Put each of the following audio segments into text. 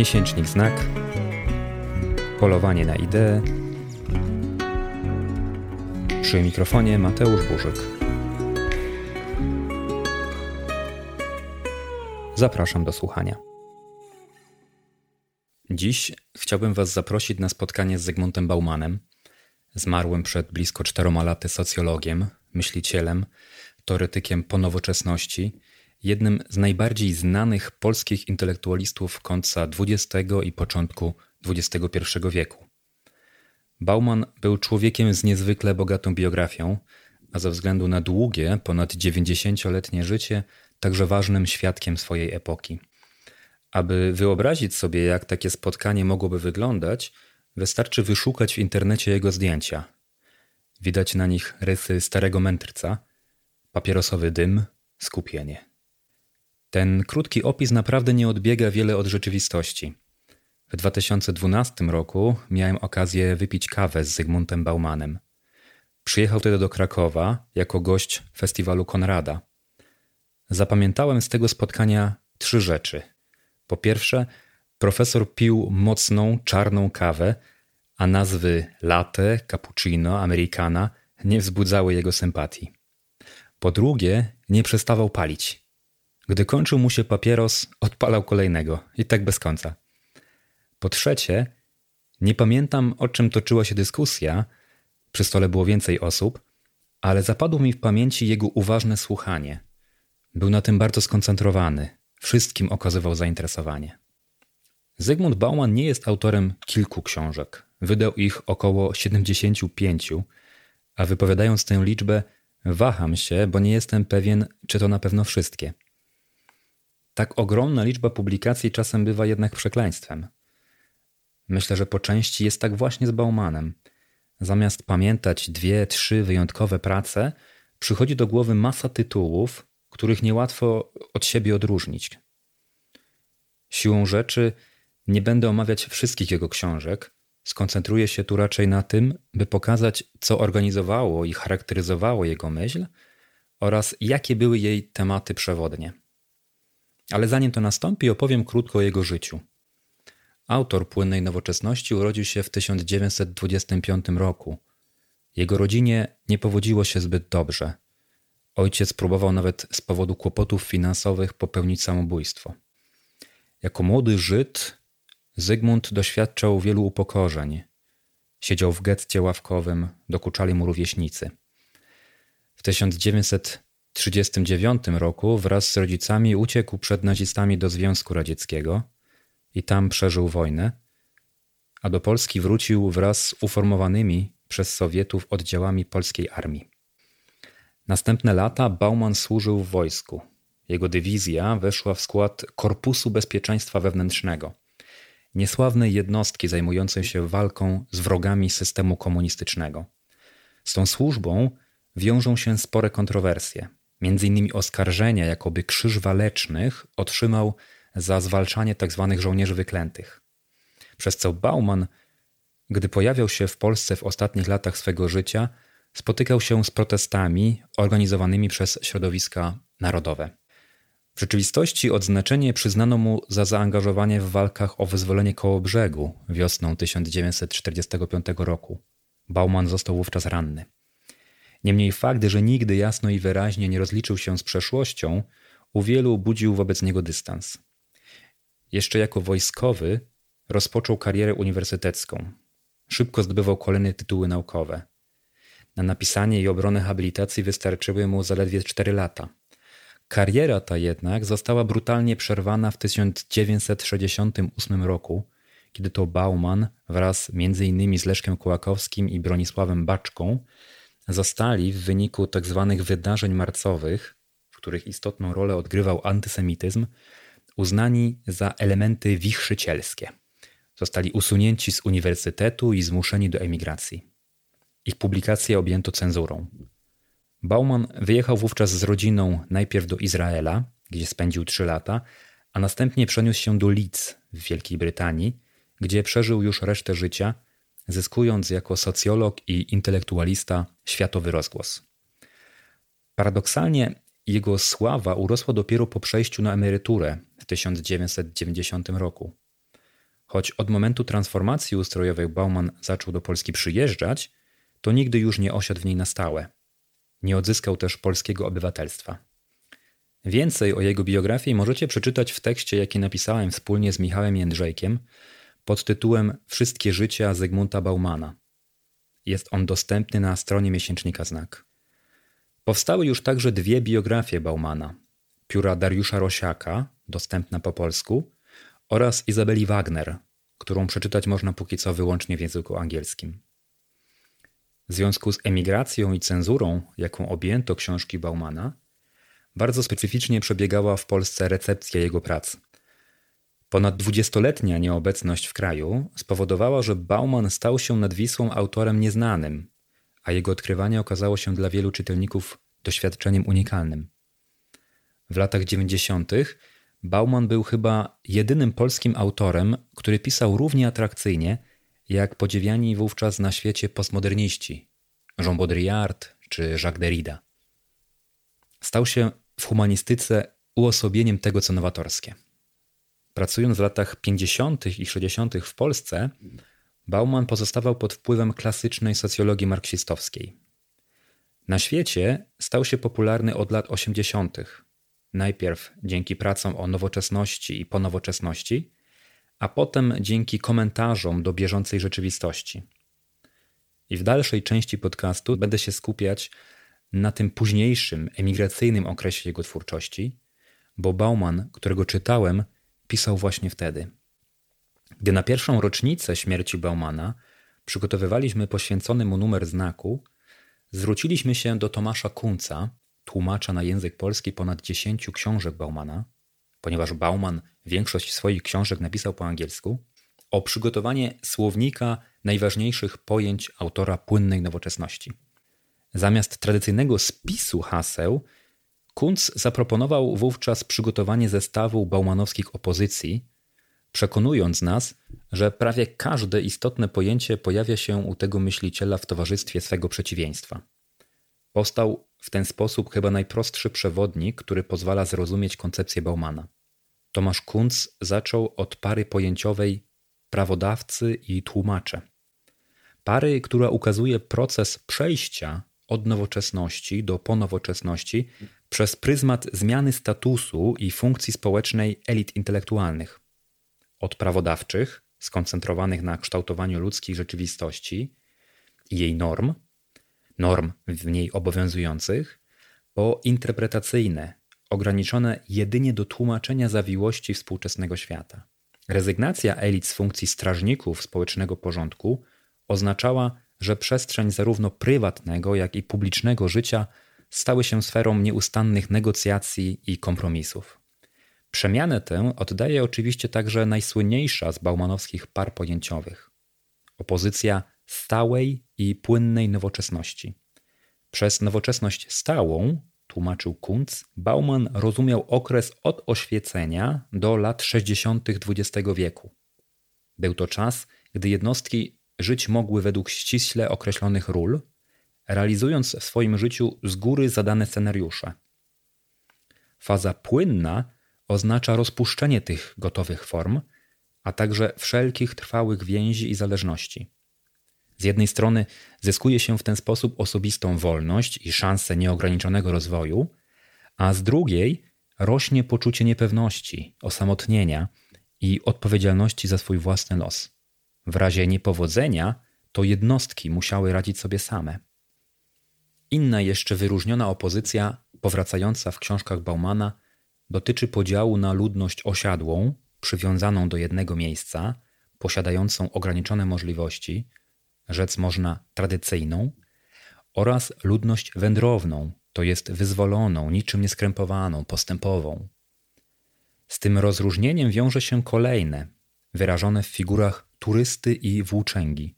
Miesięcznik Znak, Polowanie na ideę. Przy mikrofonie Mateusz Burzyk. Zapraszam do słuchania. Dziś chciałbym Was zaprosić na spotkanie z Zygmuntem Baumanem, zmarłym przed blisko czteroma laty socjologiem, myślicielem, teoretykiem ponowoczesności, jednym z najbardziej znanych polskich intelektualistów końca XX i początku XXI wieku. Bauman był człowiekiem z niezwykle bogatą biografią, a ze względu na długie, ponad 90-letnie życie, także ważnym świadkiem swojej epoki. Aby wyobrazić sobie, jak takie spotkanie mogłoby wyglądać, wystarczy wyszukać w internecie jego zdjęcia. Widać na nich rysy starego mędrca, papierosowy dym, skupienie. Ten krótki opis naprawdę nie odbiega wiele od rzeczywistości. W 2012 roku miałem okazję wypić kawę z Zygmuntem Baumanem. Przyjechał wtedy do Krakowa jako gość festiwalu Konrada. Zapamiętałem z tego spotkania trzy rzeczy. Po pierwsze, profesor pił mocną, czarną kawę, a nazwy latte, cappuccino, americana nie wzbudzały jego sympatii. Po drugie, nie przestawał palić. Gdy kończył mu się papieros, odpalał kolejnego i tak bez końca. Po trzecie, nie pamiętam o czym toczyła się dyskusja, przy stole było więcej osób, ale zapadło mi w pamięci jego uważne słuchanie. Był na tym bardzo skoncentrowany, wszystkim okazywał zainteresowanie. Zygmunt Bauman nie jest autorem kilku książek. Wydał ich około 75, a wypowiadając tę liczbę, waham się, bo nie jestem pewien, czy to na pewno wszystkie. Tak ogromna liczba publikacji czasem bywa jednak przekleństwem. Myślę, że po części jest tak właśnie z Baumanem. Zamiast pamiętać dwie, trzy wyjątkowe prace, przychodzi do głowy masa tytułów, których niełatwo od siebie odróżnić. Siłą rzeczy nie będę omawiać wszystkich jego książek, skoncentruję się tu raczej na tym, by pokazać, co organizowało i charakteryzowało jego myśl oraz jakie były jej tematy przewodnie. Ale zanim to nastąpi, opowiem krótko o jego życiu. Autor płynnej nowoczesności urodził się w 1925 roku. Jego rodzinie nie powodziło się zbyt dobrze. Ojciec próbował nawet z powodu kłopotów finansowych popełnić samobójstwo. Jako młody Żyd Zygmunt doświadczał wielu upokorzeń. Siedział w getcie ławkowym, dokuczali mu rówieśnicy. W 1900 1939 roku wraz z rodzicami uciekł przed nazistami do Związku Radzieckiego i tam przeżył wojnę, a do Polski wrócił wraz z uformowanymi przez Sowietów oddziałami polskiej armii. Następne lata Bauman służył w wojsku. Jego dywizja weszła w skład Korpusu Bezpieczeństwa Wewnętrznego, niesławnej jednostki zajmującej się walką z wrogami systemu komunistycznego. Z tą służbą wiążą się spore kontrowersje. Między innymi oskarżenia, jakoby krzyż walecznych otrzymał za zwalczanie tzw. Tak żołnierzy wyklętych. Przez co Bauman, gdy pojawiał się w Polsce w ostatnich latach swego życia, spotykał się z protestami organizowanymi przez środowiska narodowe. W rzeczywistości odznaczenie przyznano mu za zaangażowanie w walkach o wyzwolenie Kołobrzegu wiosną 1945 roku. Bauman został wówczas ranny. Niemniej fakt, że nigdy jasno i wyraźnie nie rozliczył się z przeszłością, u wielu budził wobec niego dystans. Jeszcze jako wojskowy rozpoczął karierę uniwersytecką. Szybko zdobywał kolejne tytuły naukowe. Na napisanie i obronę habilitacji wystarczyły mu zaledwie 4 lata. Kariera ta jednak została brutalnie przerwana w 1968 roku, kiedy to Bauman wraz m.in. z Leszkiem Kołakowskim i Bronisławem Baczką zostali w wyniku tzw. Tak wydarzeń marcowych, w których istotną rolę odgrywał antysemityzm, uznani za elementy wichrzycielskie. Zostali usunięci z uniwersytetu i zmuszeni do emigracji. Ich publikacje objęto cenzurą. Bauman wyjechał wówczas z rodziną najpierw do Izraela, gdzie spędził trzy lata, a następnie przeniósł się do Leeds w Wielkiej Brytanii, gdzie przeżył już resztę życia – zyskując jako socjolog i intelektualista światowy rozgłos. Paradoksalnie jego sława urosła dopiero po przejściu na emeryturę w 1990 roku. choć od momentu transformacji ustrojowej Bauman zaczął do Polski przyjeżdżać, to nigdy już nie osiadł w niej na stałe. Nie odzyskał też polskiego obywatelstwa. Więcej o jego biografii możecie przeczytać w tekście, jaki napisałem wspólnie z Michałem Jędrzejkiem pod tytułem Wszystkie życia Zygmunta Baumana. Jest on dostępny na stronie miesięcznika Znak. Powstały już także dwie biografie Baumana. Pióra Dariusza Rosiaka, dostępna po polsku, oraz Izabeli Wagner, którą przeczytać można póki co wyłącznie w języku angielskim. W związku z emigracją i cenzurą, jaką objęto książki Baumana, bardzo specyficznie przebiegała w Polsce recepcja jego prac. Ponad dwudziestoletnia nieobecność w kraju spowodowała, że Bauman stał się nad Wisłą autorem nieznanym, a jego odkrywanie okazało się dla wielu czytelników doświadczeniem unikalnym. W latach dziewięćdziesiątych Bauman był chyba jedynym polskim autorem, który pisał równie atrakcyjnie jak podziwiani wówczas na świecie postmoderniści Jean Baudrillard czy Jacques Derrida. Stał się w humanistyce uosobieniem tego, co nowatorskie. Pracując w latach 50. i 60. w Polsce, Bauman pozostawał pod wpływem klasycznej socjologii marksistowskiej. Na świecie stał się popularny od lat 80., najpierw dzięki pracom o nowoczesności i ponowoczesności, a potem dzięki komentarzom do bieżącej rzeczywistości. I w dalszej części podcastu będę się skupiać na tym późniejszym, emigracyjnym okresie jego twórczości, bo Bauman, którego czytałem, pisał właśnie wtedy. Gdy na pierwszą rocznicę śmierci Baumana przygotowywaliśmy poświęcony mu numer znaku, zwróciliśmy się do Tomasza Kunca, tłumacza na język polski ponad dziesięciu książek Baumana, ponieważ Bauman większość swoich książek napisał po angielsku, o przygotowanie słownika najważniejszych pojęć autora płynnej nowoczesności. Zamiast tradycyjnego spisu haseł, Kunz zaproponował wówczas przygotowanie zestawu baumanowskich opozycji, przekonując nas, że prawie każde istotne pojęcie pojawia się u tego myśliciela w towarzystwie swego przeciwieństwa. Powstał w ten sposób chyba najprostszy przewodnik, który pozwala zrozumieć koncepcję Baumana. Tomasz Kunz zaczął od pary pojęciowej prawodawcy i tłumacze. Pary, która ukazuje proces przejścia od nowoczesności do ponowoczesności przez pryzmat zmiany statusu i funkcji społecznej elit intelektualnych. Od prawodawczych, skoncentrowanych na kształtowaniu ludzkiej rzeczywistości i jej norm, norm w niej obowiązujących, po interpretacyjne, ograniczone jedynie do tłumaczenia zawiłości współczesnego świata. Rezygnacja elit z funkcji strażników społecznego porządku oznaczała, że przestrzeń zarówno prywatnego, jak i publicznego życia stały się sferą nieustannych negocjacji i kompromisów. Przemianę tę oddaje oczywiście także najsłynniejsza z baumanowskich par pojęciowych opozycja stałej i płynnej nowoczesności. Przez nowoczesność stałą, tłumaczył Kuntz, Bauman rozumiał okres od oświecenia do lat 60. XX wieku. Był to czas, gdy jednostki żyć mogły według ściśle określonych ról, realizując w swoim życiu z góry zadane scenariusze. Faza płynna oznacza rozpuszczenie tych gotowych form, a także wszelkich trwałych więzi i zależności. Z jednej strony zyskuje się w ten sposób osobistą wolność i szansę nieograniczonego rozwoju, a z drugiej rośnie poczucie niepewności, osamotnienia i odpowiedzialności za swój własny los. W razie niepowodzenia to jednostki musiały radzić sobie same. Inna jeszcze wyróżniona opozycja, powracająca w książkach Baumana, dotyczy podziału na ludność osiadłą, przywiązaną do jednego miejsca, posiadającą ograniczone możliwości, rzec można tradycyjną, oraz ludność wędrowną, to jest wyzwoloną, niczym nieskrępowaną, postępową. Z tym rozróżnieniem wiąże się kolejne, wyrażone w figurach turysty i włóczęgi.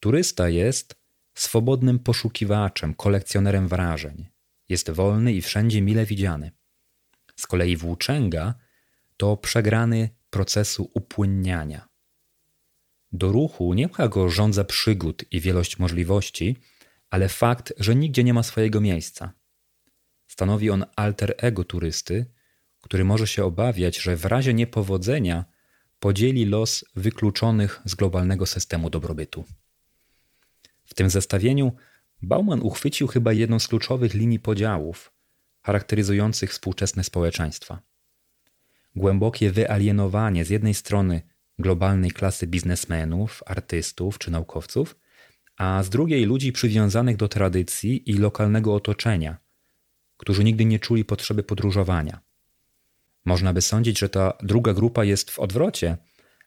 Turysta jest swobodnym poszukiwaczem, kolekcjonerem wrażeń. Jest wolny i wszędzie mile widziany. Z kolei włóczęga to przegrany procesu upłynniania. Do ruchu nie pcha go żądza przygód i wielość możliwości, ale fakt, że nigdzie nie ma swojego miejsca. Stanowi on alter ego turysty, który może się obawiać, że w razie niepowodzenia podzieli los wykluczonych z globalnego systemu dobrobytu. W tym zestawieniu Bauman uchwycił chyba jedną z kluczowych linii podziałów charakteryzujących współczesne społeczeństwa. Głębokie wyalienowanie z jednej strony globalnej klasy biznesmenów, artystów czy naukowców, a z drugiej ludzi przywiązanych do tradycji i lokalnego otoczenia, którzy nigdy nie czuli potrzeby podróżowania. Można by sądzić, że ta druga grupa jest w odwrocie,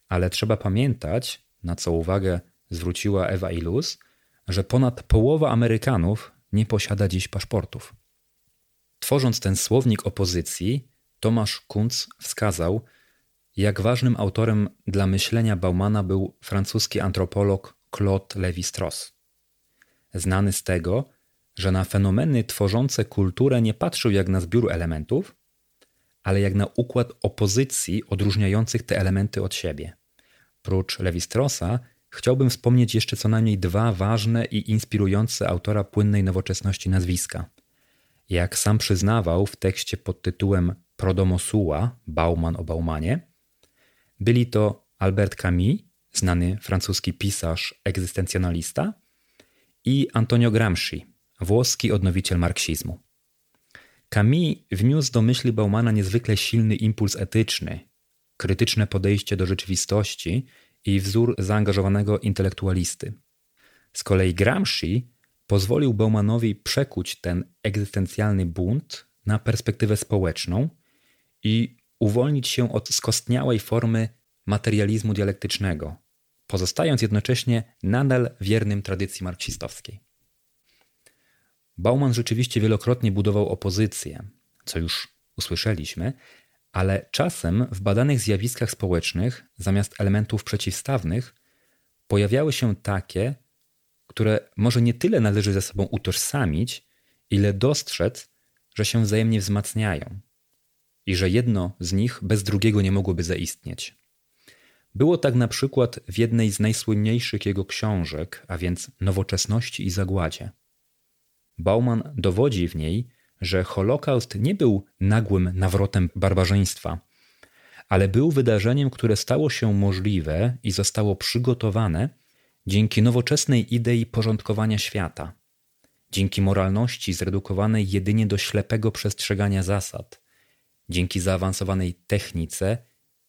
ale trzeba pamiętać, na co uwagę zwróciła Ewa Ilus, że ponad połowa Amerykanów nie posiada dziś paszportów. Tworząc ten słownik opozycji, Tomasz Kunz wskazał, jak ważnym autorem dla myślenia Baumana był francuski antropolog Claude Lévi-Strauss. Znany z tego, że na fenomeny tworzące kulturę nie patrzył jak na zbiór elementów, ale jak na układ opozycji odróżniających te elementy od siebie. Prócz Lewi-Straussa chciałbym wspomnieć jeszcze co najmniej dwa ważne i inspirujące autora płynnej nowoczesności nazwiska. Jak sam przyznawał w tekście pod tytułem Prodomosuła Bauman o Baumanie, byli to Albert Camus, znany francuski pisarz egzystencjonalista, i Antonio Gramsci, włoski odnowiciel marksizmu. Camus wniósł do myśli Baumana niezwykle silny impuls etyczny, krytyczne podejście do rzeczywistości i wzór zaangażowanego intelektualisty. Z kolei Gramsci pozwolił Baumanowi przekuć ten egzystencjalny bunt na perspektywę społeczną i uwolnić się od skostniałej formy materializmu dialektycznego, pozostając jednocześnie nadal wiernym tradycji marksistowskiej. Bauman rzeczywiście wielokrotnie budował opozycję, co już usłyszeliśmy, ale czasem w badanych zjawiskach społecznych zamiast elementów przeciwstawnych pojawiały się takie, które może nie tyle należy ze sobą utożsamić, ile dostrzec, że się wzajemnie wzmacniają i że jedno z nich bez drugiego nie mogłoby zaistnieć. Było tak na przykład w jednej z najsłynniejszych jego książek, a więc Nowoczesności i Zagładzie. Bauman dowodzi w niej, że Holokaust nie był nagłym nawrotem barbarzyństwa, ale był wydarzeniem, które stało się możliwe i zostało przygotowane dzięki nowoczesnej idei porządkowania świata, dzięki moralności zredukowanej jedynie do ślepego przestrzegania zasad, dzięki zaawansowanej technice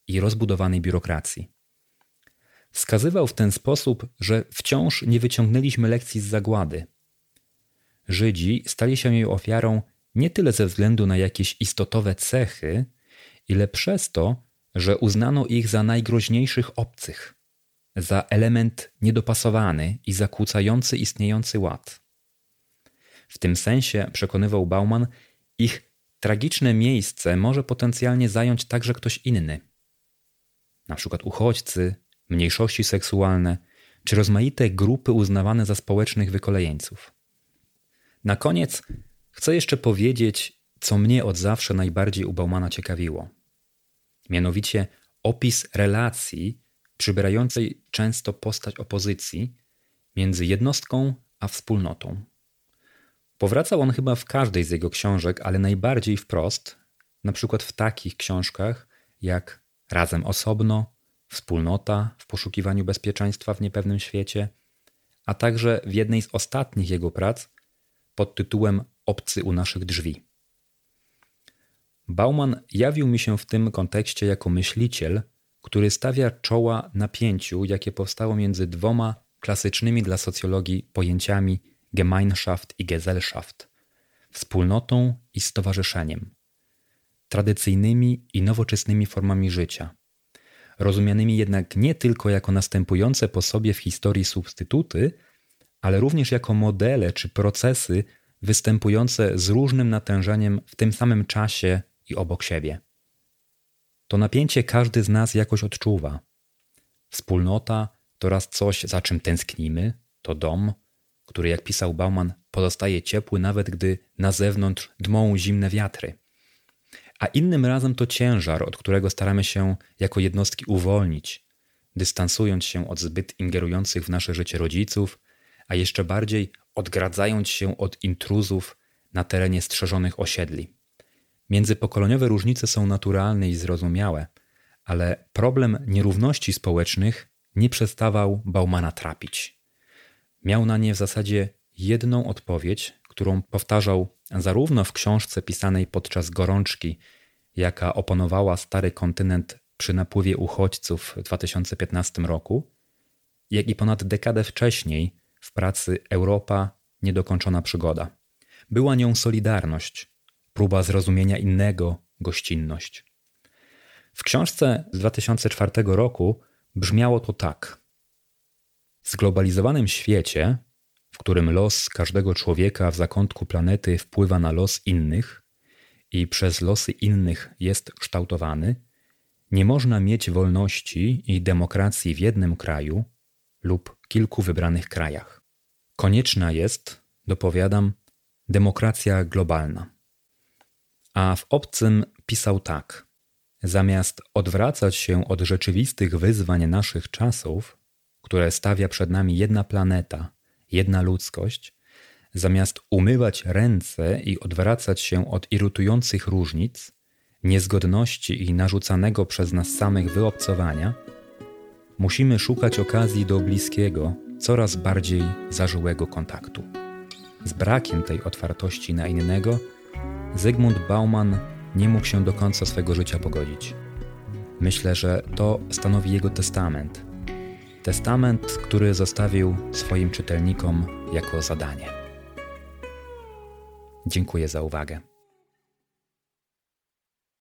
i rozbudowanej biurokracji. Wskazywał w ten sposób, że wciąż nie wyciągnęliśmy lekcji z zagłady. Żydzi stali się jej ofiarą nie tyle ze względu na jakieś istotowe cechy, ile przez to, że uznano ich za najgroźniejszych obcych, za element niedopasowany i zakłócający istniejący ład. W tym sensie, przekonywał Bauman, ich tragiczne miejsce może potencjalnie zająć także ktoś inny. Na przykład uchodźcy, mniejszości seksualne czy rozmaite grupy uznawane za społecznych wykolejeńców. Na koniec chcę jeszcze powiedzieć, co mnie od zawsze najbardziej u Baumana ciekawiło. Mianowicie opis relacji przybierającej często postać opozycji między jednostką a wspólnotą. Powracał on chyba w każdej z jego książek, ale najbardziej wprost, na przykład w takich książkach jak Razem osobno, Wspólnota w poszukiwaniu bezpieczeństwa w niepewnym świecie, a także w jednej z ostatnich jego prac pod tytułem Obcy u naszych drzwi. Bauman jawił mi się w tym kontekście jako myśliciel, który stawia czoła napięciu, jakie powstało między dwoma klasycznymi dla socjologii pojęciami Gemeinschaft i Gesellschaft wspólnotą i stowarzyszeniem, tradycyjnymi i nowoczesnymi formami życia, rozumianymi jednak nie tylko jako następujące po sobie w historii substytuty, ale również jako modele czy procesy występujące z różnym natężeniem w tym samym czasie i obok siebie. To napięcie każdy z nas jakoś odczuwa. Wspólnota to raz coś, za czym tęsknimy, to dom, który, jak pisał Bauman, pozostaje ciepły nawet gdy na zewnątrz dmą zimne wiatry. A innym razem to ciężar, od którego staramy się jako jednostki uwolnić, dystansując się od zbyt ingerujących w nasze życie rodziców, a jeszcze bardziej odgradzając się od intruzów na terenie strzeżonych osiedli. Międzypokoleniowe różnice są naturalne i zrozumiałe, ale problem nierówności społecznych nie przestawał Baumana trapić. Miał na nie w zasadzie jedną odpowiedź, którą powtarzał zarówno w książce pisanej podczas gorączki, jaka opanowała stary kontynent przy napływie uchodźców w 2015 roku, jak i ponad dekadę wcześniej w pracy Europa Niedokończona przygoda. Była nią solidarność, próba zrozumienia innego, gościnność. W książce z 2004 roku brzmiało to tak. W zglobalizowanym świecie, w którym los każdego człowieka w zakątku planety wpływa na los innych i przez losy innych jest kształtowany, nie można mieć wolności i demokracji w jednym kraju lub kilku wybranych krajach. Konieczna jest, dopowiadam, demokracja globalna. A w obcym pisał tak: Zamiast odwracać się od rzeczywistych wyzwań naszych czasów, które stawia przed nami jedna planeta, jedna ludzkość, zamiast umywać ręce i odwracać się od irytujących różnic, niezgodności i narzucanego przez nas samych wyobcowania, musimy szukać okazji do bliskiego, coraz bardziej zażyłego kontaktu. Z brakiem tej otwartości na innego, Zygmunt Bauman nie mógł się do końca swego życia pogodzić. Myślę, że to stanowi jego testament. Testament, który zostawił swoim czytelnikom jako zadanie. Dziękuję za uwagę.